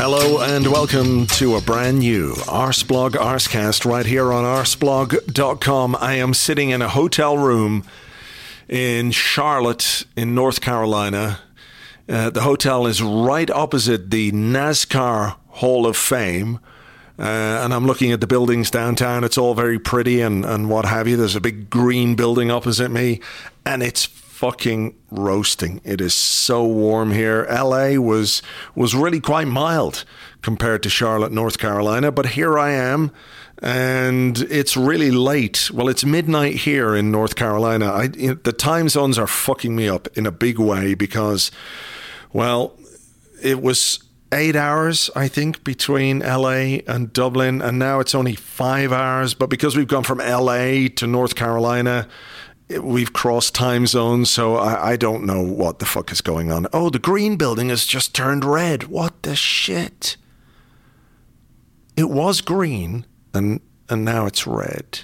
Hello and welcome to a brand new Arseblog Arsecast right here on arseblog.com. I am sitting in a hotel room in Charlotte, in North Carolina. Uh, the hotel is right opposite the NASCAR Hall of Fame. Uh, and I'm looking at the buildings downtown. It's all very pretty and, and what have you. There's a big green building opposite me, and it's fucking roasting. It is so warm here. LA was was really quite mild compared to Charlotte, North Carolina, but here I am and it's really late. Well, it's midnight here in North Carolina. I, you know, the time zones are fucking me up in a big way because well, it was eight hours, I think, between LA and Dublin, and now it's only five hours. But because we've gone from LA to North Carolina, we've crossed time zones, so I, I, don't know what the fuck is going on. Oh, the green building has just turned red. What the shit? It was green, and and now it's red.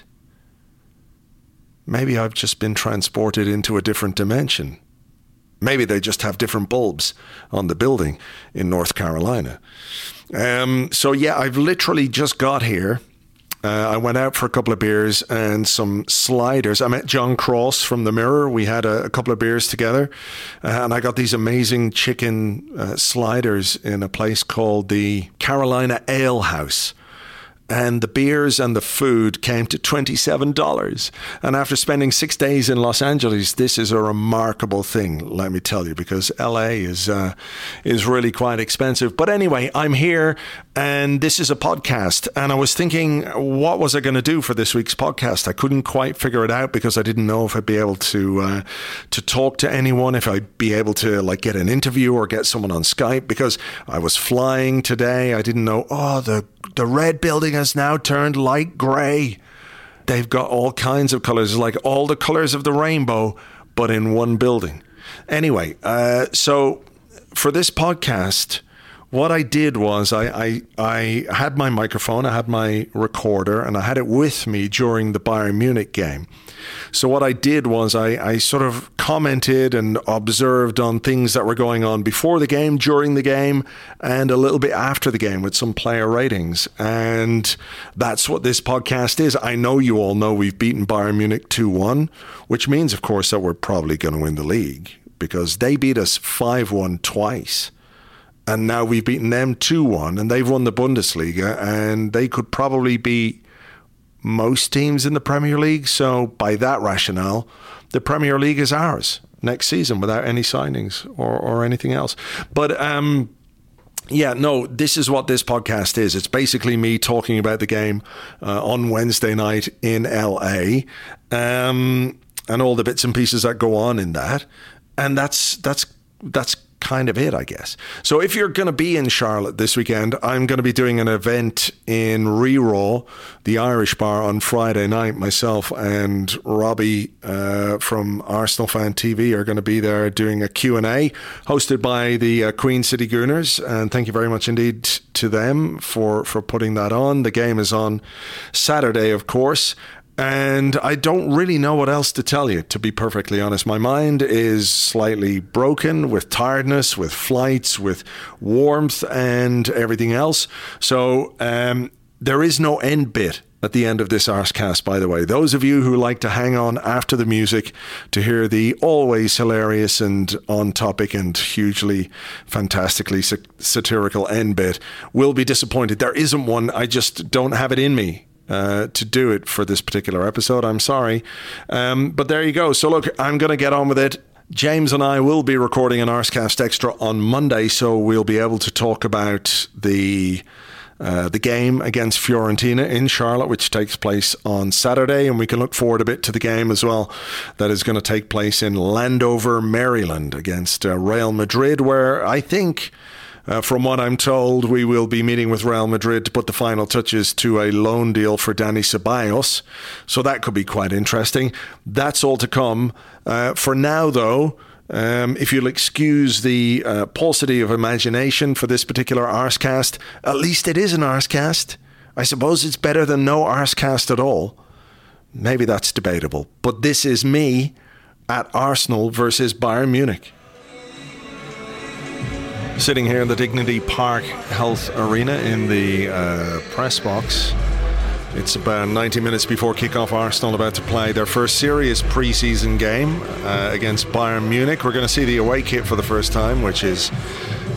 Maybe I've just been transported into a different dimension. Maybe they just have different bulbs on the building in North Carolina. Um, so yeah, I've literally just got here uh, I went out for a couple of beers and some sliders. I met John Cross from The Mirror. We had a, a couple of beers together, uh, and I got these amazing chicken uh, sliders in a place called the Carolina Ale House and the beers and the food came to $27. And after spending six days in Los Angeles, this is a remarkable thing, let me tell you, because LA is, uh, is really quite expensive. But anyway, I'm here and this is a podcast. And I was thinking, what was I going to do for this week's podcast? I couldn't quite figure it out because I didn't know if I'd be able to, uh, to talk to anyone, if I'd be able to like get an interview or get someone on Skype because I was flying today. I didn't know, oh, the, the red building has now turned light grey. They've got all kinds of colors, like all the colors of the rainbow, but in one building. Anyway, uh, so for this podcast, what I did was I, I, I had my microphone, I had my recorder, and I had it with me during the Bayern Munich game. So what I did was I, I sort of commented and observed on things that were going on before the game, during the game, and a little bit after the game with some player ratings. And that's what this podcast is. I know you all know we've beaten Bayern Munich 2 1, which means, of course, that we're probably going to win the league because they beat us 5 1 twice and now we've beaten them 2 1, and they've won the Bundesliga, and they could probably be most teams in the Premier League. So, by that rationale, the Premier League is ours next season without any signings or, or anything else. But, um, yeah, no, this is what this podcast is. It's basically me talking about the game uh, on Wednesday night in LA um, and all the bits and pieces that go on in that. And that's that's that's kind of it, I guess. So if you're going to be in Charlotte this weekend, I'm going to be doing an event in Rí Rá, the Irish bar, on Friday night. Myself and Robbie uh, from Arsenal Fan TV are going to be there doing a Q&A hosted by the uh, Queen City Gooners. And thank you very much indeed to them for, for putting that on. The game is on Saturday, of course. And I don't really know what else to tell you, to be perfectly honest. My mind is slightly broken with tiredness, with flights, with warmth, and everything else. So um, there is no end bit at the end of this Arsecast, by the way. Those of you who like to hang on after the music to hear the always hilarious and on topic and hugely fantastically satirical end bit will be disappointed. There isn't one. I just don't have it in me uh, to do it for this particular episode. I'm sorry. Um, but there you go. So, look, I'm going to get on with it. James and I will be recording an Arsecast Extra on Monday, so we'll be able to talk about the uh, the game against Fiorentina in Charlotte, which takes place on Saturday, and we can look forward a bit to the game as well that is going to take place in Landover, Maryland, against uh, Real Madrid, where I think. Uh, from what I'm told, we will be meeting with Real Madrid to put the final touches to a loan deal for Dani Ceballos. So that could be quite interesting. That's all to come. Uh, for now, though, um, if you'll excuse the uh, paucity of imagination for this particular Arsecast, at least it is an Arsecast. I suppose it's better than no Arsecast at all. Maybe that's debatable. But this is me at Arsenal versus Bayern Munich. Sitting here in the Dignity Park Health Arena in the uh, press box. It's about 90 minutes before kickoff. Arsenal about to play their first serious preseason game uh, against Bayern Munich. We're going to see the away kit for the first time, which is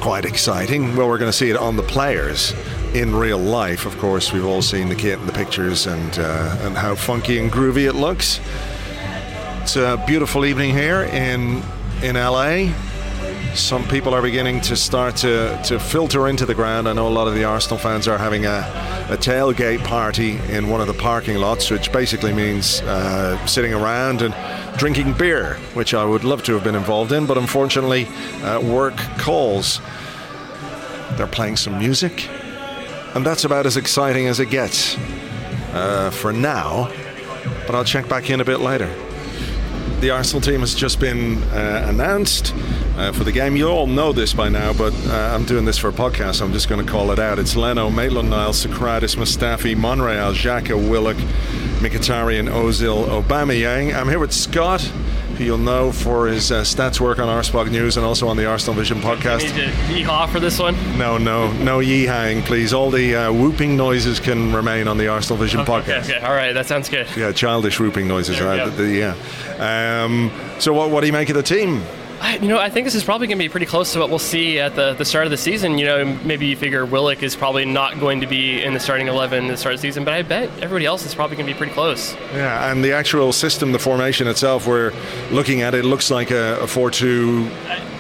quite exciting. Well, we're going to see it on the players in real life. Of course, we've all seen the kit and the pictures and uh, and how funky and groovy it looks. It's a beautiful evening here in in LA some people are beginning to start to, to filter into the ground. I know a lot of the Arsenal fans are having a, a tailgate party in one of the parking lots, which basically means uh, sitting around and drinking beer, which I would love to have been involved in, but unfortunately, uh, work calls. They're playing some music, and that's about as exciting as it gets uh, for now, but I'll check back in a bit later the Arsenal team has just been uh, announced uh, for the game. You all know this by now, but uh, I'm doing this for a podcast. So I'm just going to call it out. It's Leno, Maitland Niles, Sokratis, Mustafi, Monreal, Xhaka, Willock, Mkhitaryan, Ozil, Aubameyang. I'm here with Scott who you'll know for his uh, stats work on Arseblog News and also on the Arsenal Vision podcast. You need yeehaw for this one? No, no, no yeehawing, please. All the uh, whooping noises can remain on the Arsenal Vision okay, podcast. Okay, okay, all right, that sounds good. Yeah, childish whooping noises. Right? The, yeah. Um, so, what, what do you make of the team? I, you know, I think this is probably going to be pretty close to what we'll see at the, the start of the season. You know, maybe you figure Willock is probably not going to be in the starting 11 at the start of the season, but I bet everybody else is probably going to be pretty close. Yeah, and the actual system, the formation itself, we're looking at it, looks like a, a 4 2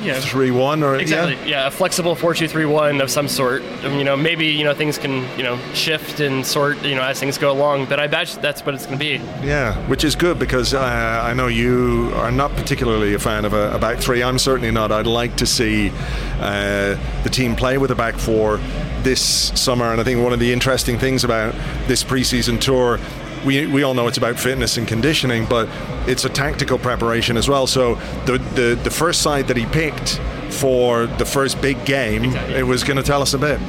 yeah. 3 1 or Exactly, yeah? yeah, a flexible 4 2 3 1 of some sort. You know, maybe, you know, things can, you know, shift and sort, you know, as things go along, but I bet that's what it's going to be. Yeah, which is good because uh, I know you are not particularly a fan of a, a back three. I'm certainly not. I'd like to see uh, the team play with a back four this summer. And I think one of the interesting things about this preseason tour we, we all know it's about fitness and conditioning, but it's a tactical preparation as well. So the the, the first side that he picked for the first big game, exactly. it was going to tell us a bit.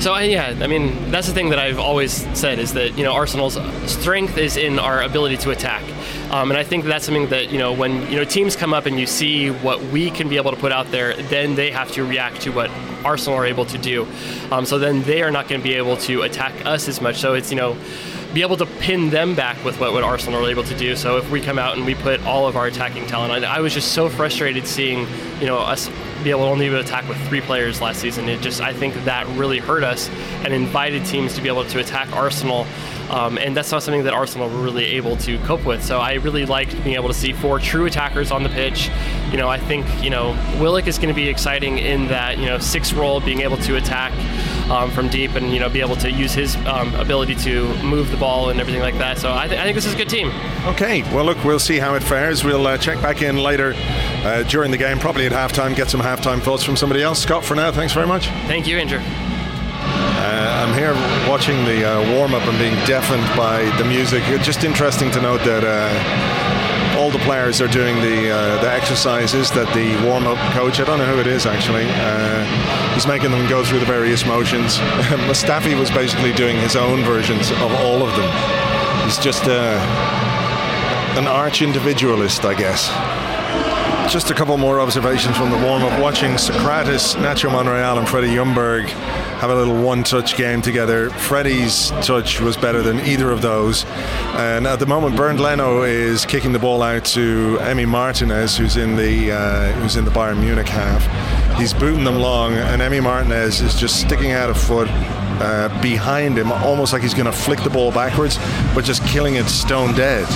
So I, yeah, I mean that's the thing that I've always said is that you know Arsenal's strength is in our ability to attack, um, and I think that's something that you know when you know teams come up and you see what we can be able to put out there, then they have to react to what Arsenal are able to do. Um, so then they are not going to be able to attack us as much. So it's you know be able to pin them back with what, what Arsenal are able to do. So if we come out and we put all of our attacking talent, I, I was just so frustrated seeing, you know, us be able to only attack with three players last season. It just, I think that really hurt us and invited teams to be able to attack Arsenal. Um, and that's not something that Arsenal were really able to cope with. So I really liked being able to see four true attackers on the pitch. You know, I think you know Willock is going to be exciting in that you know six role, being able to attack um, from deep and you know be able to use his um, ability to move the ball and everything like that. So I, th- I, think this is a good team. Okay, well look, we'll see how it fares. We'll uh, check back in later uh, during the game, probably at halftime, get some halftime thoughts from somebody else. Scott, for now, thanks very much. Thank you, Andrew. Uh, I'm here watching the uh, warm up and being deafened by the music. It's just interesting to note that uh, all the players are doing the uh, the exercises that the warm up coach, I don't know who it is actually, uh, he's making them go through the various motions. Mustafi was basically doing his own versions of all of them. He's just uh, an arch individualist, I guess. Just a couple more observations from the warm up. Watching Sokratis, Nacho Monreal, and Freddie Ljungberg have a little one touch game together. Freddie's touch was better than either of those. And at the moment, Bernd Leno is kicking the ball out to Emi Martinez, who's in the uh, who's in the Bayern Munich half. He's booting them long, and Emi Martinez is just sticking out a foot uh, behind him, almost like he's going to flick the ball backwards, but just killing it stone dead.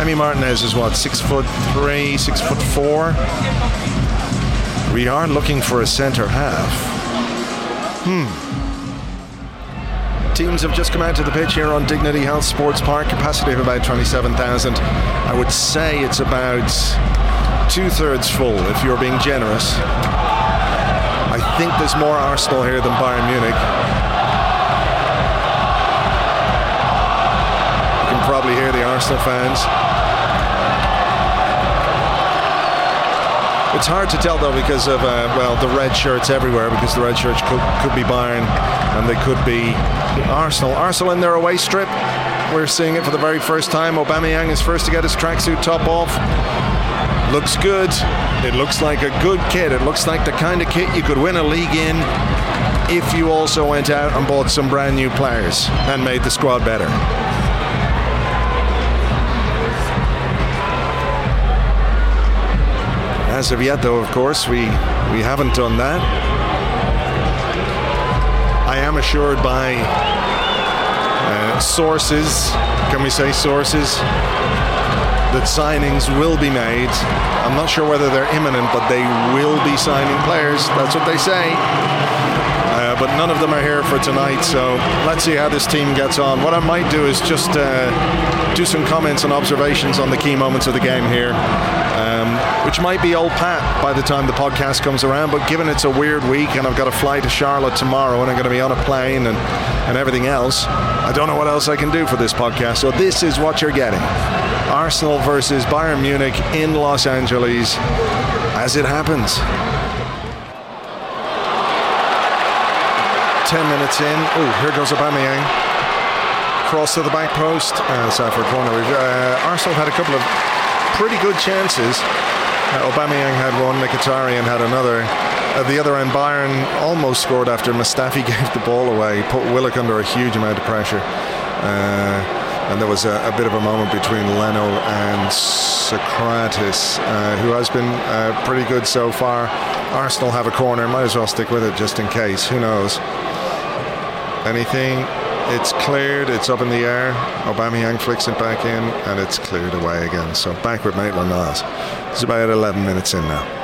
Emi Martinez is what, six foot three, six foot four? We are looking for a centre half. Hmm. Teams have just come out to the pitch here on Dignity Health Sports Park, capacity of about 27,000. I would say it's about two thirds full if you're being generous. I think there's more Arsenal here than Bayern Munich. You can probably hear the Arsenal fans. It's hard to tell though because of uh, well the red shirts everywhere because the red shirts could, could be Bayern and they could be Arsenal. Arsenal in their away strip. We're seeing it for the very first time. Aubameyang is first to get his tracksuit top off. Looks good. It looks like a good kit. It looks like the kind of kit you could win a league in if you also went out and bought some brand new players and made the squad better. As of yet, though, of course, we, we haven't done that. I am assured by uh, sources, can we say sources, that signings will be made. I'm not sure whether they're imminent, but they will be signing players. That's what they say. Uh, but none of them are here for tonight, so let's see how this team gets on. What I might do is just uh, do some comments and observations on the key moments of the game here. Um, which might be old Pat by the time the podcast comes around. But given it's a weird week and I've got to fly to Charlotte tomorrow and I'm going to be on a plane and, and everything else, I don't know what else I can do for this podcast. So this is what you're getting Arsenal versus Bayern Munich in Los Angeles as it happens. 10 minutes in. Oh, here goes Aubameyang. Cross to the back post. And uh, for a corner. Uh, Arsenal had a couple of pretty good chances. Aubameyang had one, Mkhitaryan had another. At the other end, Bayern almost scored after Mustafi gave the ball away, put Willock under a huge amount of pressure. Uh, and there was a, a, bit of a moment between Leno and Sokratis, uh, who has been uh, pretty good so far. Arsenal have a corner, might as well stick with it just in case. Who knows? Anything it's cleared, it's up in the air. Aubameyang flicks it back in, and it's cleared away again. So back with Maitland Niles. It's about 11 minutes in now.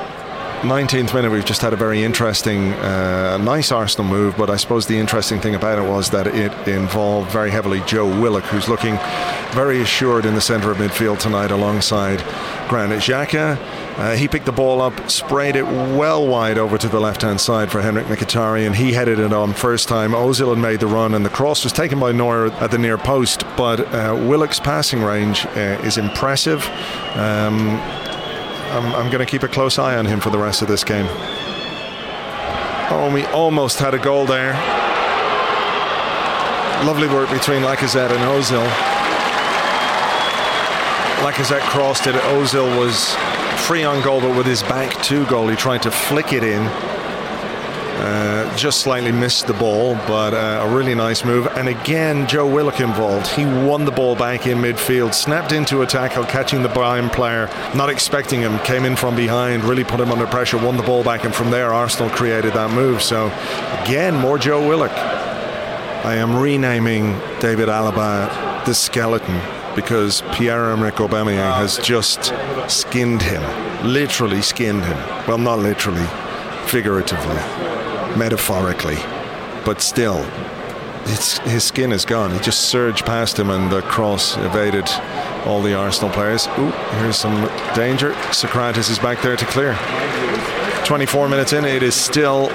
19th minute, we've just had a very interesting, uh, nice Arsenal move, but I suppose the interesting thing about it was that it involved very heavily Joe Willock, who's looking very assured in the centre of midfield tonight alongside Granit Xhaka. Uh, he picked the ball up, sprayed it well wide over to the left hand side for Henrikh Mkhitaryan. He headed it on first time. Ozil had made the run, and the cross was taken by Neuer at the near post. But uh, Willock's passing range uh, is impressive. Um, I'm, I'm going to keep a close eye on him for the rest of this game. Oh, we almost had a goal there. Lovely work between Lacazette and Ozil. Lacazette crossed it. Ozil was free on goal, but with his back to goal, he tried to flick it in. Uh, just slightly missed the ball, but uh, a really nice move. And again, Joe Willock involved. He won the ball back in midfield, snapped into a tackle, catching the Bayern player, not expecting him, came in from behind, really put him under pressure, won the ball back, and from there, Arsenal created that move. So, again, more Joe Willock. I am renaming David Alaba the skeleton because Pierre-Emerick Aubameyang has just skinned him, literally skinned him. Well, not literally, figuratively, metaphorically, but still, his, his skin is gone. He just surged past him, and the cross evaded all the Arsenal players. Ooh, here's some danger. Sokratis is back there to clear. 24 minutes in, it is still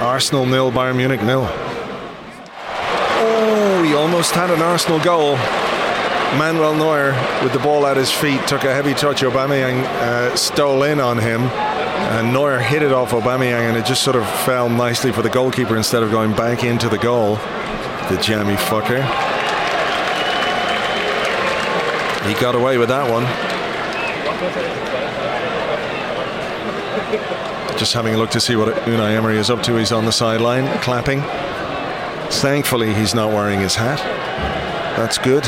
Arsenal nil, Bayern Munich nil. Oh, he almost had an Arsenal goal. Manuel Neuer, with the ball at his feet, took a heavy touch. Aubameyang uh, stole in on him. And Neuer hit it off Aubameyang, and it just sort of fell nicely for the goalkeeper instead of going back into the goal. The jammy fucker. He got away with that one. Just having a look to see what Unai Emery is up to. He's on the sideline clapping. Thankfully, he's not wearing his hat. That's good.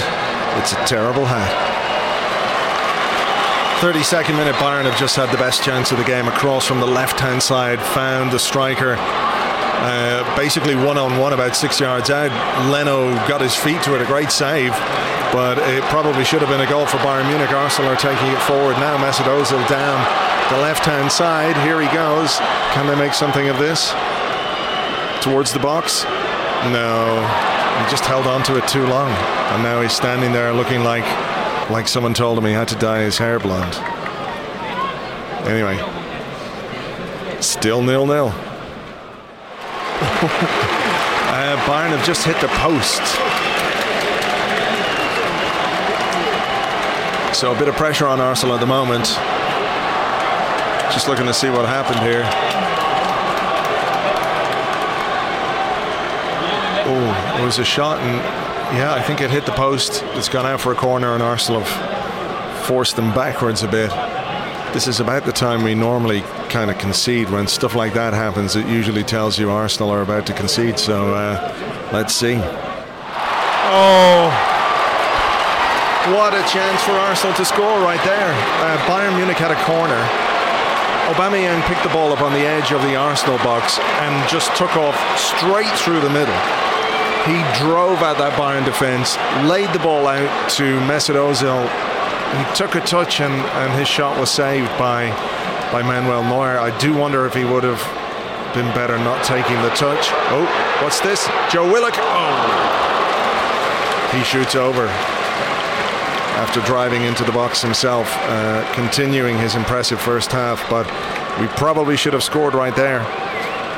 It's a terrible hat. 32nd minute, Bayern have just had the best chance of the game across from the left hand side, found the striker. Uh, basically one on one about six yards out. Leno got his feet to it, a great save, but it probably should have been a goal for Bayern Munich. Arsenal are taking it forward now. Mesut Ozil down the left hand side. Here he goes. Can they make something of this? Towards the box? No. He just held on to it too long. And now he's standing there looking like like someone told him he had to dye his hair blonde. Anyway. Still nil nil. uh, Bayern have just hit the post. So a bit of pressure on Arsenal at the moment. Just looking to see what happened here. Oh, it was a shot, and yeah, I think it hit the post. It's gone out for a corner, and Arsenal have forced them backwards a bit. This is about the time we normally kind of concede. When stuff like that happens, it usually tells you Arsenal are about to concede. So uh, let's see. Oh, what a chance for Arsenal to score right there. Uh, Bayern Munich had a corner. Aubameyang picked the ball up on the edge of the Arsenal box and just took off straight through the middle. He drove at that Bayern defence, laid the ball out to Mesut Ozil. He took a touch and, and his shot was saved by by Manuel Neuer. I do wonder if he would have been better not taking the touch. Oh, what's this? Joe Willock. Oh, he shoots over after driving into the box himself, uh, continuing his impressive first half. But we probably should have scored right there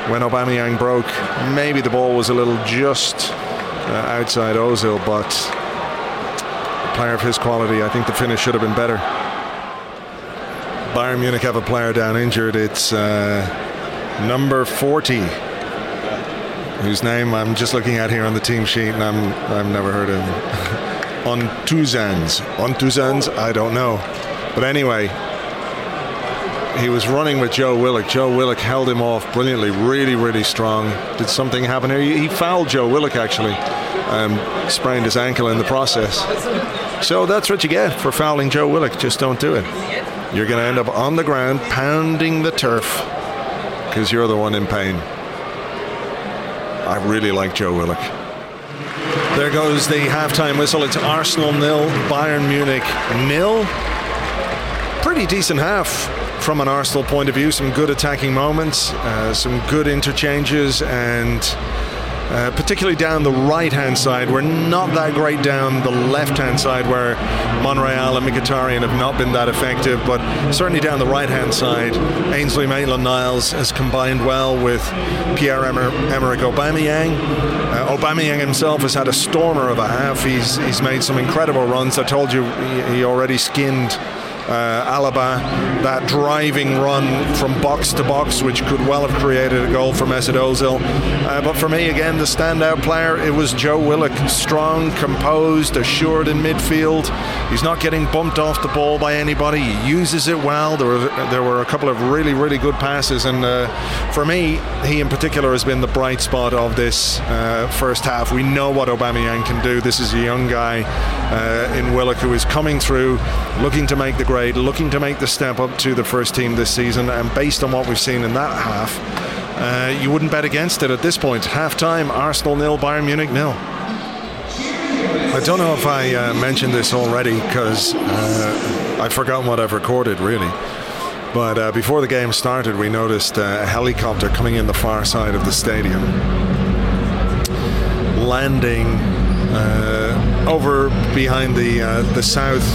when Aubameyang broke. Maybe the ball was a little just uh, outside Ozil, but a player of his quality, I think the finish should have been better. Bayern Munich have a player down injured. It's uh, number 40, whose name I'm just looking at here on the team sheet, and I'm I've never heard of him. Ontuzans. Ontuzans, I don't know. But anyway, he was running with Joe Willock. Joe Willock held him off brilliantly, really, really strong. Did something happen here? He fouled Joe Willock actually, um, sprained his ankle in the process. So that's what you get for fouling Joe Willock. Just don't do it. You're going to end up on the ground pounding the turf because you're the one in pain. I really like Joe Willock. There goes the halftime whistle. It's Arsenal nil, Bayern Munich nil. Pretty decent half from an Arsenal point of view. Some good attacking moments, uh, some good interchanges, and uh, particularly down the right hand side. We're not that great down the left hand side where Monreal and Mkhitaryan have not been that effective, but certainly down the right hand side, Ainsley Maitland Niles has combined well with Pierre Emerick Aubameyang. Uh, Aubameyang himself has had a stormer of a half. He's, he's made some incredible runs. I told you he, he already skinned uh, Alaba, that driving run from box to box, which could well have created a goal for Mesut Ozil. Uh, but for me, again, the standout player, it was Joe Willock. Strong, composed, assured in midfield. He's not getting bumped off the ball by anybody. He uses it well. There were, there were a couple of really, really good passes. And uh, for me, he in particular has been the bright spot of this uh, first half. We know what Aubameyang can do. This is a young guy uh, in Willock who is coming through, looking to make the looking to make the step up to the first team this season. And based on what we've seen in that half, uh, you wouldn't bet against it at this point. Half time, Arsenal nil, Bayern Munich nil. I don't know if I uh, mentioned this already because uh, I've forgotten what I've recorded really. But uh, before the game started, we noticed a helicopter coming in the far side of the stadium, landing uh, over behind the uh, the south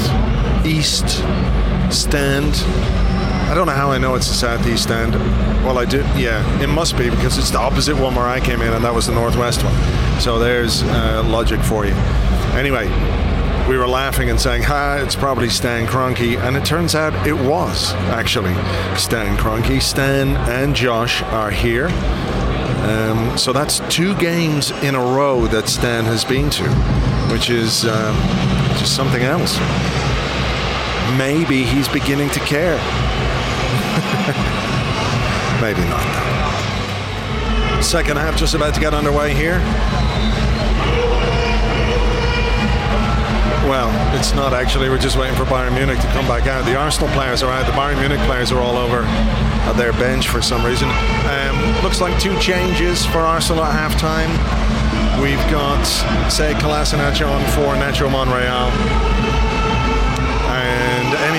east stand. I don't know how I know it's the southeast stand. Well, I do. Yeah, it must be because it's the opposite one where I came in, and that was the northwest one. So there's uh, logic for you. Anyway, we were laughing and saying, "Ha, it's probably Stan Kroenke," and it turns out it was actually Stan Kroenke. Stan and Josh are here. Um, so that's two games in a row that Stan has been to, which is um, just something else maybe he's beginning to care. maybe not. Second half just about to get underway here. Well, it's not actually. We're just waiting for Bayern Munich to come back out. The Arsenal players are out. The Bayern Munich players are all over at their bench for some reason. Um, looks like two changes for Arsenal at half time. We've got, say, Kolasinac on for Nacho Monreal.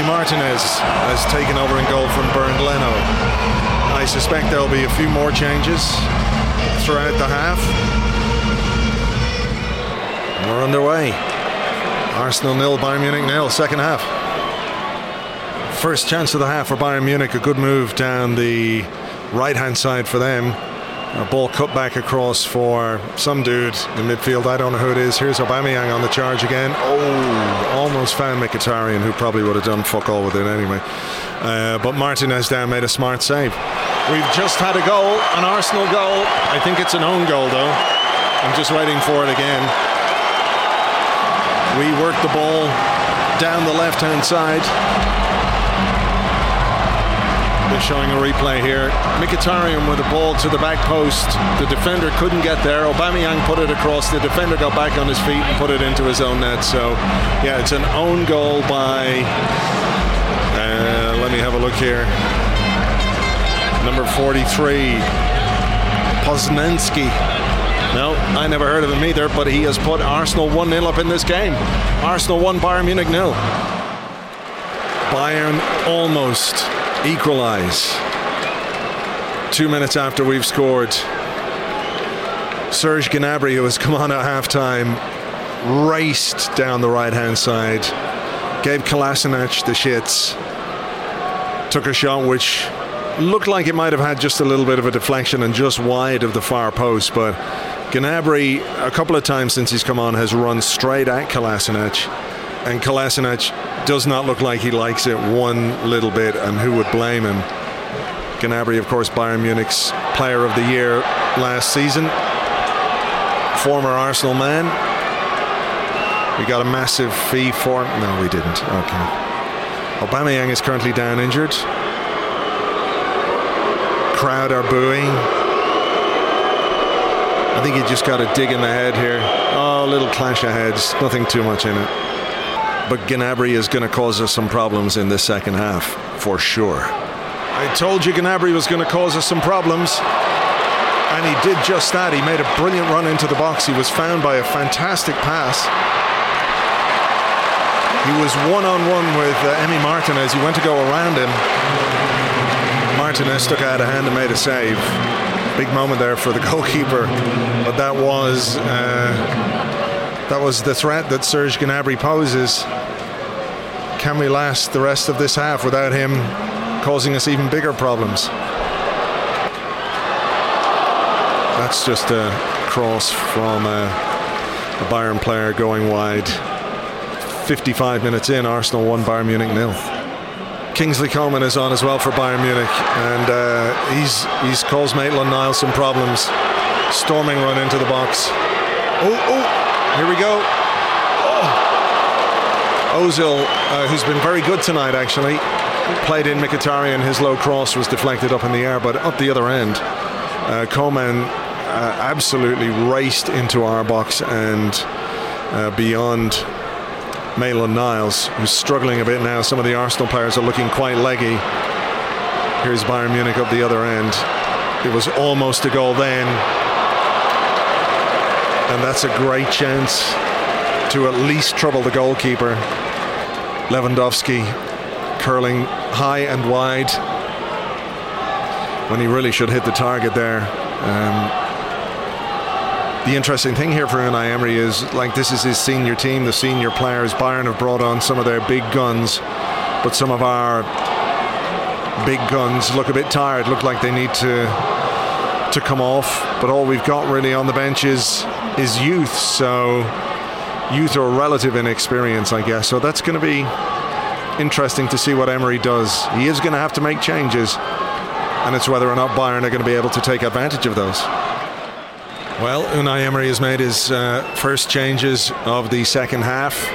Martinez has taken over in goal from Bernd Leno. I suspect there'll be a few more changes throughout the half. We're underway. Arsenal nil, Bayern Munich nil, second half. First chance of the half for Bayern Munich, a good move down the right hand side for them. A ball cut back across for some dude in midfield. I don't know who it is. Here's Aubameyang on the charge again. Oh, almost found Mkhitaryan, who probably would have done fuck all with it anyway. Uh, but Martinez down made a smart save. We've just had a goal, an Arsenal goal. I think it's an own goal though. I'm just waiting for it again. We work the ball down the left hand side. They're showing a replay here. Mkhitaryan with the ball to the back post. The defender couldn't get there. Aubameyang put it across. The defender got back on his feet and put it into his own net. So, yeah, it's an own goal by. Uh, let me have a look here. Number 43, Poznanski. No, I never heard of him either, but he has put Arsenal 1 0 up in this game. Arsenal 1, Bayern Munich nil. Bayern almost equalise. Two minutes after we've scored, Serge Gnabry, who has come on at half time, raced down the right hand side, gave Kolasinac the shits, took a shot which looked like it might have had just a little bit of a deflection and just wide of the far post, but Gnabry, a couple of times since he's come on, has run straight at Kolasinac, and Kolasinac does not look like he likes it one little bit, and who would blame him? Gnabry, of course, Bayern Munich's Player of the Year last season, former Arsenal man. We got a massive fee for him. No, we didn't. Okay. Aubameyang is currently down injured. Crowd are booing. I think he just got a dig in the head here. Oh, a little clash of heads. Nothing too much in it. But Gnabry is going to cause us some problems in this second half, for sure. I told you Gnabry was going to cause us some problems. And he did just that. He made a brilliant run into the box. He was found by a fantastic pass. He was one on one with uh, Emi Martinez. He went to go around him. Martinez took out a hand and made a save. Big moment there for the goalkeeper. But that was. Uh, that was the threat that Serge Gnabry poses. Can we last the rest of this half without him causing us even bigger problems? That's just a cross from a, a Bayern player going wide. 55 minutes in, Arsenal 1, Bayern Munich nil. Kingsley Coman is on as well for Bayern Munich, and uh, he's he's caused Maitland Niles some problems. Storming run into the box. Oh, oh, here we go. Oh. Ozil, uh, who's been very good tonight, actually, played in Mkhitaryan. His low cross was deflected up in the air, but up the other end, uh, Coman uh, absolutely raced into our box and uh, beyond Maitland Niles, who's struggling a bit now. Some of the Arsenal players are looking quite leggy. Here's Bayern Munich up the other end. It was almost a goal then and that's a great chance to at least trouble the goalkeeper. Lewandowski curling high and wide when he really should hit the target there. Um, the interesting thing here for Unai Emery is like this is his senior team, the senior players. Bayern have brought on some of their big guns, but some of our big guns look a bit tired, look like they need to to come off. But all we've got really on the bench is is youth. So youth or relative inexperience, I guess. So that's going to be interesting to see what Emery does. He is going to have to make changes, and it's whether or not Bayern are going to be able to take advantage of those. Well, Unai Emery has made his uh, first changes of the second half.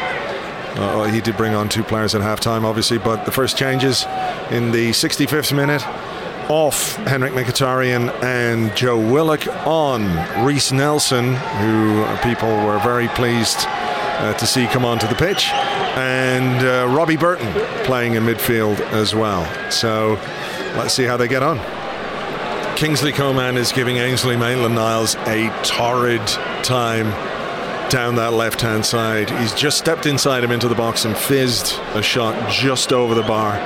Uh, he did bring on two players at halftime, obviously, but the first changes in the 65th minute. Off Henrikh Mkhitaryan and Joe Willock on Reiss Nelson, who people were very pleased uh, to see come onto the pitch, and uh, Robbie Burton playing in midfield as well. So let's see how they get on. Kingsley Coman is giving Ainsley Maitland Niles a torrid time down that left hand side. He's just stepped inside him into the box and fizzed a shot just over the bar.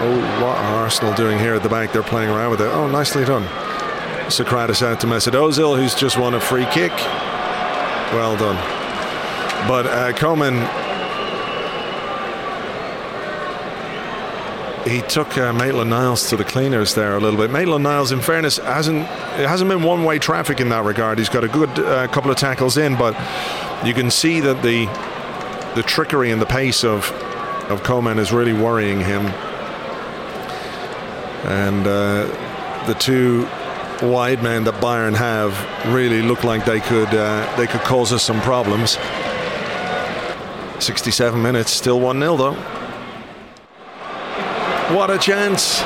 Oh, what are Arsenal doing here at the back? They're playing around with it. Oh, nicely done. Sokratis out to Mesut Ozil, who's just won a free kick. Well done. But uh, Coman he took uh, Maitland Niles to the cleaners there a little bit. Maitland Niles, in fairness, hasn't it hasn't been one way traffic in that regard. He's got a good uh, couple of tackles in, but you can see that the the trickery and the pace of of Coman is really worrying him. And uh, the two wide men that Bayern have really look like they could uh, they could cause us some problems. 67 minutes, still 1 0 though. What a chance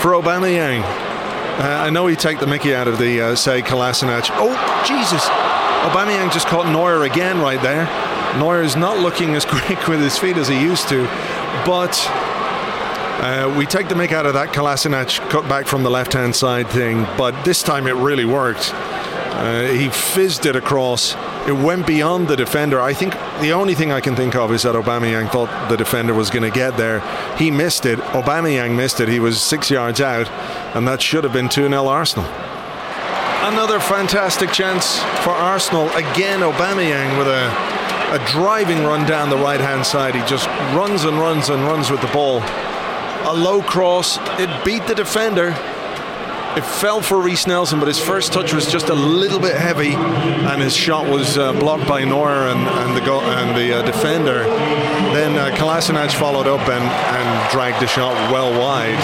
for Aubameyang. Uh, I know he take the Mickey out of the uh, Sead Kolasinac. Oh Jesus! Aubameyang just caught Neuer again right there. Neuer is not looking as quick with his feet as he used to, but uh, we take the mick out of that Kolasinac cut back from the left hand side thing, but this time it really worked. Uh, he fizzed it across it went beyond the defender. I think the only thing I can think of is that Aubameyang thought the defender was going to get there. He missed it. Aubameyang missed it. He was six yards out, and that should have been 2 0 Arsenal. Another fantastic chance for Arsenal. Again, Aubameyang with a, a driving run down the right hand side. He just runs and runs and runs with the ball. A low cross. It beat the defender it fell for Reiss Nelson, but his first touch was just a little bit heavy, and his shot was uh, blocked by Neuer and, and the go- and the uh, defender. Then uh, followed up and, and dragged the shot well wide.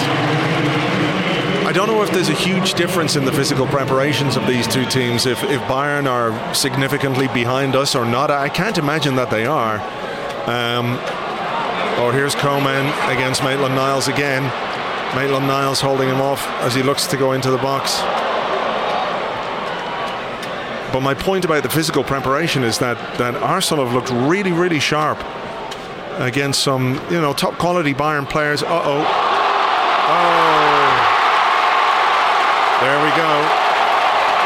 I don't know if there's a huge difference in the physical preparations of these two teams. If, if Bayern are significantly behind us or not, I can't imagine that they are. Um, oh, here's Coman against Maitland Niles again. Maitland Niles holding him off as he looks to go into the box. But my point about the physical preparation is that, that Arsenal have looked really, really sharp against some, you know, top quality Bayern players. Uh oh. Oh. There we go.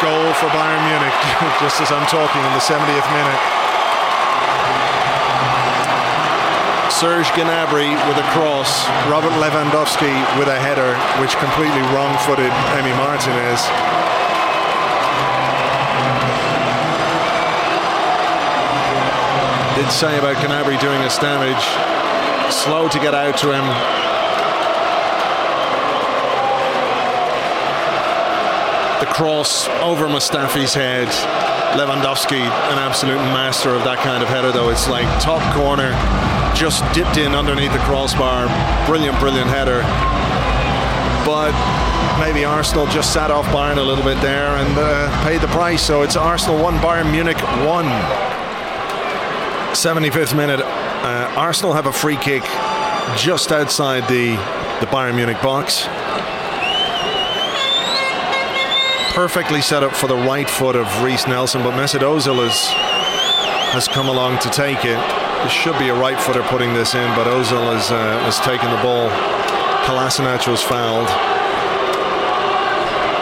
Goal for Bayern Munich, just as I'm talking in the 70th minute. Serge Gnabry with a cross, Robert Lewandowski with a header, which completely wrong-footed Emi Martinez. Did say about Gnabry doing us damage. Slow to get out to him. The cross over Mustafi's head. Lewandowski, an absolute master of that kind of header, though. It's like top corner just dipped in underneath the crossbar. Brilliant, brilliant header. But maybe Arsenal just sat off Bayern a little bit there and uh, paid the price. So it's Arsenal 1, Bayern Munich 1. 75th minute. Uh, Arsenal have a free kick just outside the, the Bayern Munich box. Perfectly set up for the right foot of Reiss Nelson, but Mesut Ozil has, has come along to take it. This should be a right footer putting this in, but Ozil has, uh, has taken the ball. Kolasinac was fouled.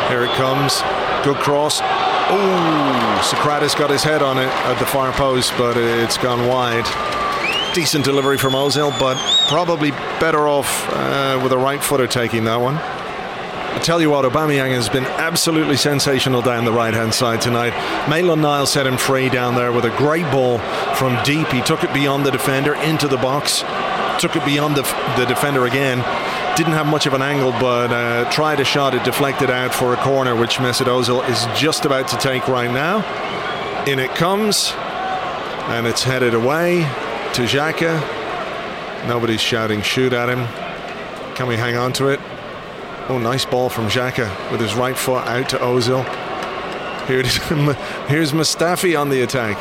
Here it comes. Good cross. Oh, Sokratis got his head on it at the far post, but it's gone wide. Decent delivery from Ozil, but probably better off uh, with a right footer taking that one. I tell you what, Aubameyang has been absolutely sensational down the right hand side tonight. Maitland Niles set him free down there with a great ball from deep. He took it beyond the defender into the box, took it beyond the, the defender again. Didn't have much of an angle, but uh, tried a shot. It deflected out for a corner, which Mesut Ozil is just about to take right now. In it comes, and it's headed away to Xhaka. Nobody's shouting shoot at him. Can we hang on to it? Oh, nice ball from Xhaka with his right foot out to Ozil. Here it is. here's Mustafi on the attack.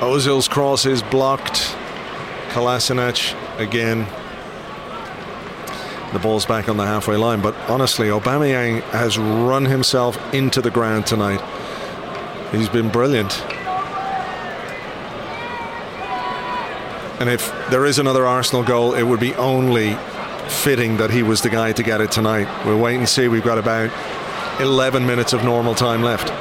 Ozil's cross is blocked. Kolasinac again. The ball's back on the halfway line. But honestly, Aubameyang has run himself into the ground tonight. He's been brilliant. And if there is another Arsenal goal, it would be only fitting that he was the guy to get it tonight. We'll wait and see. We've got about 11 minutes of normal time left.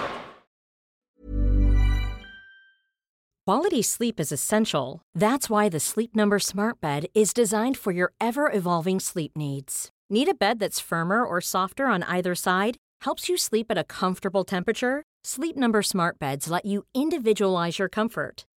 Quality sleep is essential. That's why the Sleep Number Smart Bed is designed for your ever evolving sleep needs. Need a bed that's firmer or softer on either side? Helps you sleep at a comfortable temperature? Sleep Number Smart Beds let you individualize your comfort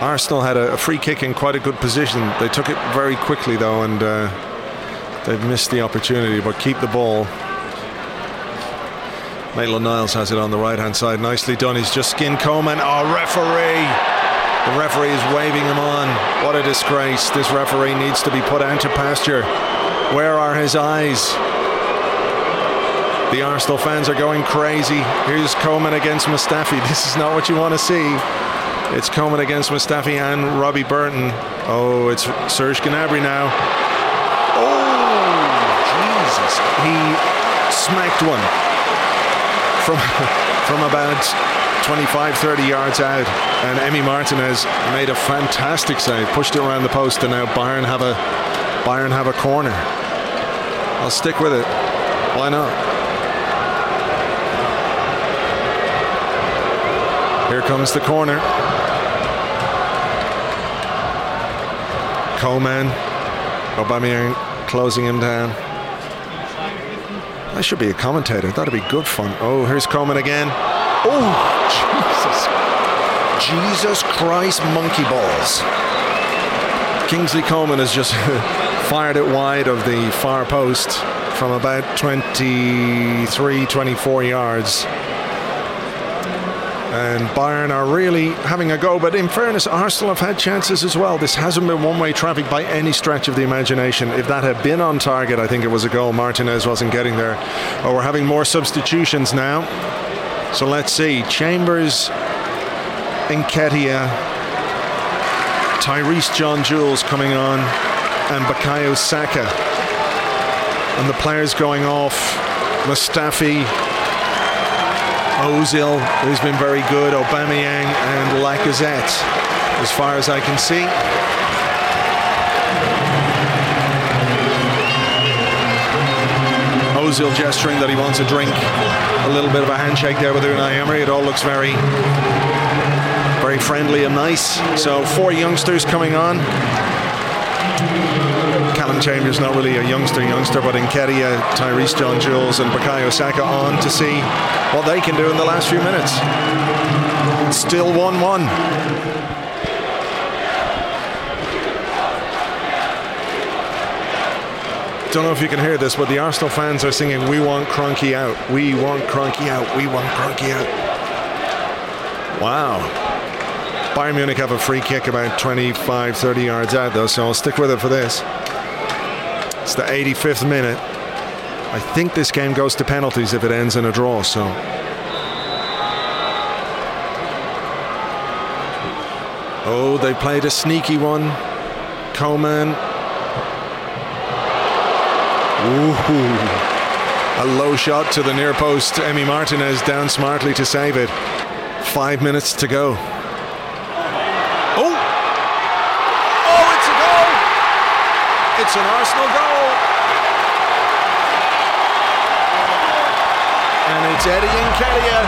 Arsenal had a, a, free kick in quite a good position. They took it very quickly though, and uh, they've missed the opportunity. But keep the ball. Maitland Niles has it on the right hand side. Nicely done. He's just skinned Coman. Oh, referee! The referee is waving him on. What a disgrace. This referee needs to be put out to pasture. Where are his eyes? The Arsenal fans are going crazy. Here's Coman against Mustafi. This is not what you want to see. It's Coman against Mustafi and Robbie Burton. Oh, it's Serge Gnabry now. Oh, Jesus. He smacked one from, from about 25, 30 yards out. And Emi Martinez made a fantastic save, pushed it around the post, and now Bayern have a Bayern have a corner. I'll stick with it. Why not? Here comes the corner. Coman, Aubameyang closing him down. I should be a commentator. That'd be good fun. Oh, here's Coman again. Oh, Jesus. Jesus Christ, monkey balls. Kingsley Coman has just fired it wide of the far post from about 23, 24 yards and Bayern are really having a go. But in fairness, Arsenal have had chances as well. This hasn't been one way traffic by any stretch of the imagination. If that had been on target, I think it was a goal. Martinez wasn't getting there. Oh, we're having more substitutions now. So let's see. Chambers, Nketiah, Tyreece John Jules coming on, and Bukayo Saka. And the players going off. Mustafi, Ozil, who's been very good, Aubameyang and Lacazette, as far as I can see. Ozil gesturing that he wants a drink. A little bit of a handshake there with Unai Emery. It all looks very, very friendly and nice. So four youngsters coming on. Chambers, not really a youngster, youngster, but Nketiah, Tyreece John Jules, and Bukayo Saka on to see what they can do in the last few minutes. Still 1 1. Don't know if you can hear this, but the Arsenal fans are singing, We want Kroenke out. We want Kroenke out. We want Kroenke out. Wow. Bayern Munich have a free kick about 25, 30 yards out, though, so I'll stick with it for this. It's the 85th minute. I think this game goes to penalties if it ends in a draw, so. Oh, they played a sneaky one. Coman. Ooh. A low shot to the near post. Emi Martinez down smartly to save it. Five minutes to go. Oh! Oh, it's a goal! It's an Arsenal goal. It's Eddie Nketiah.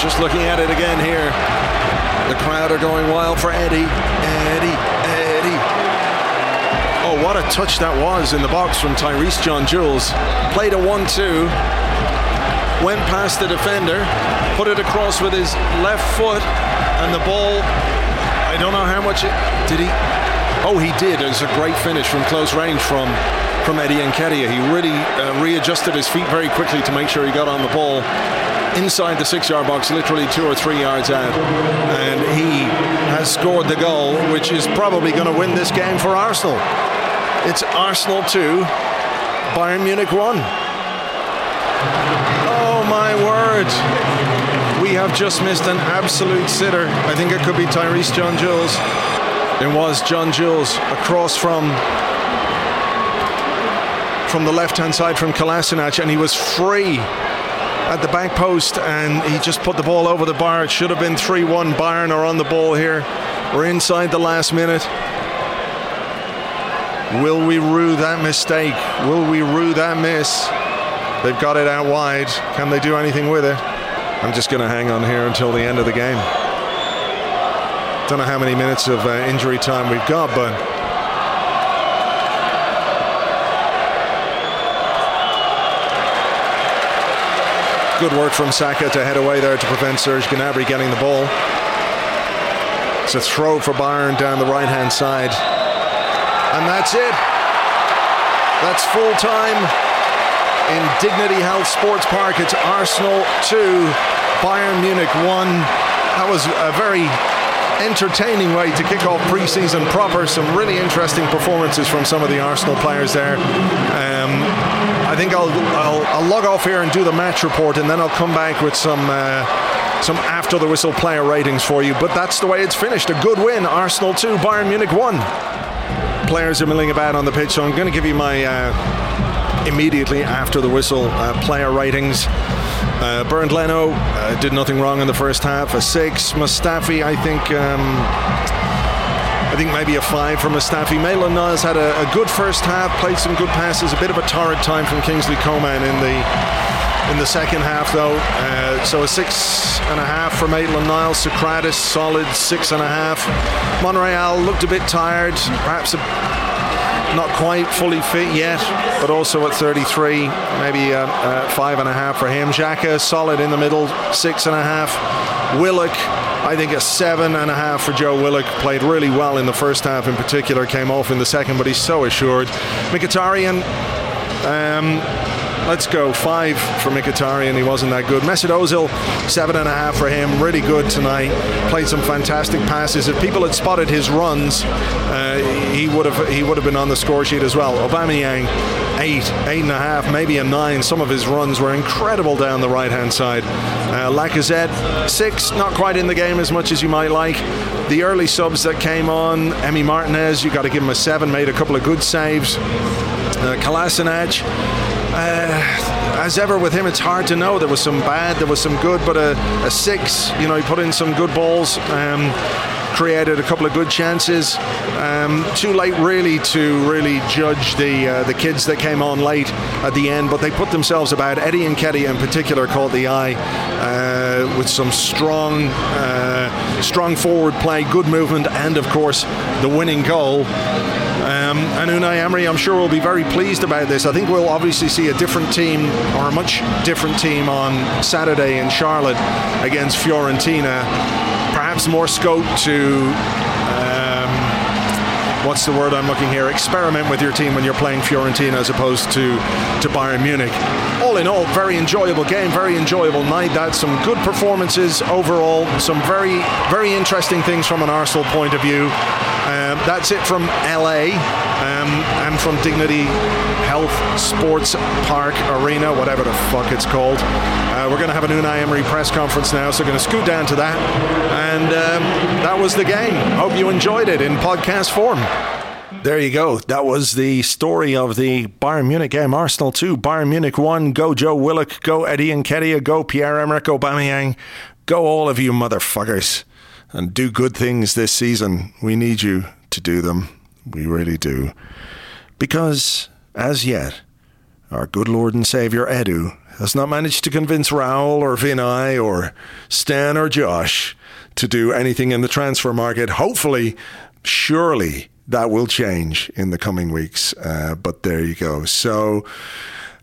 Just looking at it again here. The crowd are going wild for Eddie. Touch that was in the box from Tyreece John Jules. Played a 1 2. Went past the defender. Put it across with his left foot. And the ball, I don't know how much it. Did he? Oh, he did. It was a great finish from close range from from Eddie Nketiah. He really uh, readjusted his feet very quickly to make sure he got on the ball inside the six yard box, literally two or three yards out. And he has scored the goal, which is probably going to win this game for Arsenal. It's Arsenal 2, Bayern Munich 1. Oh my word. We have just missed an absolute sitter. I think it could be Tyreece John Jules. It was John Jules across from from the left hand side from Kolasinac, and he was free at the back post and he just put the ball over the bar. It should have been 3 1. Bayern are on the ball here. We're inside the last minute. Will we rue that mistake? Will we rue that miss? They've got it out wide. Can they do anything with it? I'm just going to hang on here until the end of the game. Don't know how many minutes of uh, injury time we've got, but Good work from Saka to head away there to prevent Serge Gnabry getting the ball. It's a throw for Bayern down the right hand side. And that's it. That's full time in Dignity Health Sports Park. It's Arsenal 2, Bayern Munich 1. That was a very entertaining way to kick off pre-season proper. Some really interesting performances from some of the Arsenal players there. Um, I think I'll, I'll, I'll log off here and do the match report, and then I'll come back with some. Uh, some after the whistle player ratings for you, but that's the way it's finished. A good win. Arsenal 2, Bayern Munich 1. Players are milling about on the pitch, so I'm going to give you my uh, immediately after the whistle uh, player ratings. Uh, Bernd Leno uh, did nothing wrong in the first half. A six. Mustafi, I think. Um, I think maybe a five from Mustafi. Maitland Niles had a, a, good first half, played some good passes. A bit of a torrid time from Kingsley Coman in the in the second half, though. Uh, so a six and a half from Maitland Niles. Sokratis, solid six and a half. Monreal looked a bit tired, perhaps a not quite fully fit yet, but also at 33, maybe uh, uh, five and a half for him. Xhaka, solid in the middle, six and a half. Willock, I think a seven and a half for Joe Willock. Played really well in the first half in particular, came off in the second, but he's so assured. Mkhitaryan, um, Let's go. Five for Mkhitaryan. He wasn't that good. Mesut Ozil, seven and a half for him. Really good tonight. Played some fantastic passes. If people had spotted his runs, uh, he would have he would have been on the score sheet as well. Aubameyang, eight, eight and a half, maybe a nine. Some of his runs were incredible down the right hand side. Uh, Lacazette, six, not quite in the game as much as you might like. The early subs that came on, Emi Martinez, you got to give him a seven. Made a couple of good saves. Uh, uh, as ever with him, it's hard to know. There was some bad, there was some good, but a, a six. You know, he put in some good balls. Um, created a couple of good chances. Um, too late, really, to really judge the uh, the kids that came on late at the end, but they put themselves about. Eddie Nketiah, in particular, caught the eye uh, with some strong, uh, strong forward play, good movement, and of course the winning goal. Um, and Unai Emery, I'm sure, will be very pleased about this. I think we'll obviously see a different team, or a much different team, on Saturday in Charlotte against Fiorentina. Perhaps more scope to um, what's the word I'm looking here? Experiment with your team when you're playing Fiorentina as opposed to to Bayern Munich. All in all, very enjoyable game, very enjoyable night. That's some good performances overall. Some very very interesting things from an Arsenal point of view. Um, that's it from LA um, and from Dignity Health Sports Park Arena, whatever the fuck it's called. Uh, we're going to have an Unai Emery press conference now, so going to scoot down to that. And um, that was the game. Hope you enjoyed it in podcast form. There you go. That was the story of the Bayern Munich game. Arsenal 2, Bayern Munich 1. Go Joe Willock, go Eddie Nketiah, go Pierre-Emerick Aubameyang. Go all of you motherfuckers and do good things this season. We need you to do them. We really do. Because, as yet, our good Lord and Saviour Edu has not managed to convince Raul or Vinai or Stan or Josh to do anything in the transfer market. Hopefully, surely that will change in the coming weeks. Uh, but there you go. So.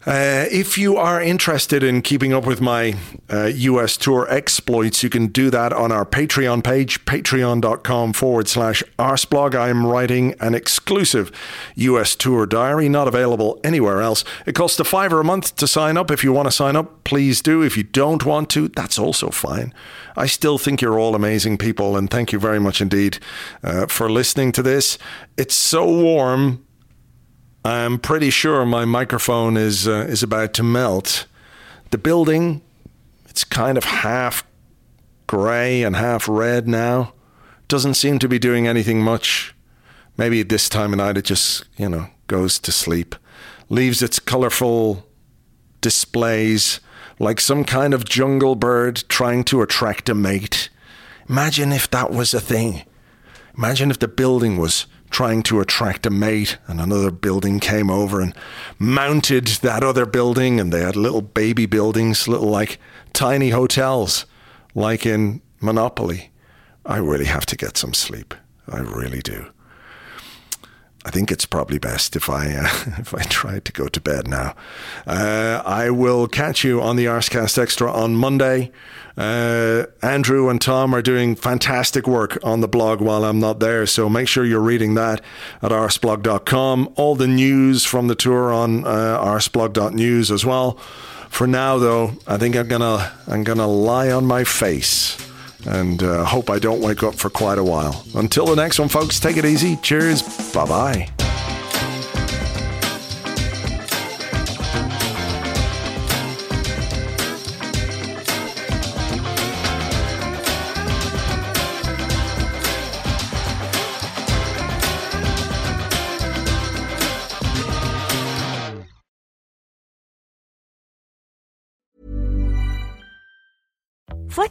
Uh, if you are interested in keeping up with my uh, US tour exploits, you can do that on our Patreon page, patreon.com forward slash arseblog. I am writing an exclusive US tour diary, not available anywhere else. It costs a fiver a month to sign up. If you want to sign up, please do. If you don't want to, that's also fine. I still think you're all amazing people, and thank you very much indeed uh, for listening to this. It's so warm I'm pretty sure my microphone is uh, is about to melt. The building, it's kind of half grey and half red now. Doesn't seem to be doing anything much. Maybe at this time of night it just, you know, goes to sleep. Leaves its colourful displays like some kind of jungle bird trying to attract a mate. Imagine if that was a thing. Imagine if the building was trying to attract a mate, and another building came over and mounted that other building, and they had little baby buildings, little like tiny hotels, like in Monopoly. I really have to get some sleep. I really do. I think it's probably best if I uh, if I try to go to bed now. Uh, I will catch you on the Arsecast Extra on Monday. Uh, Andrew and Tom are doing fantastic work on the blog while I'm not there, so make sure you're reading that at arseblog.com. All the news from the tour on uh, arseblog.news as well. For now, though, I think I'm gonna I'm gonna lie on my face and uh, hope I don't wake up for quite a while. Until the next one, folks, take it easy. Cheers. Bye bye.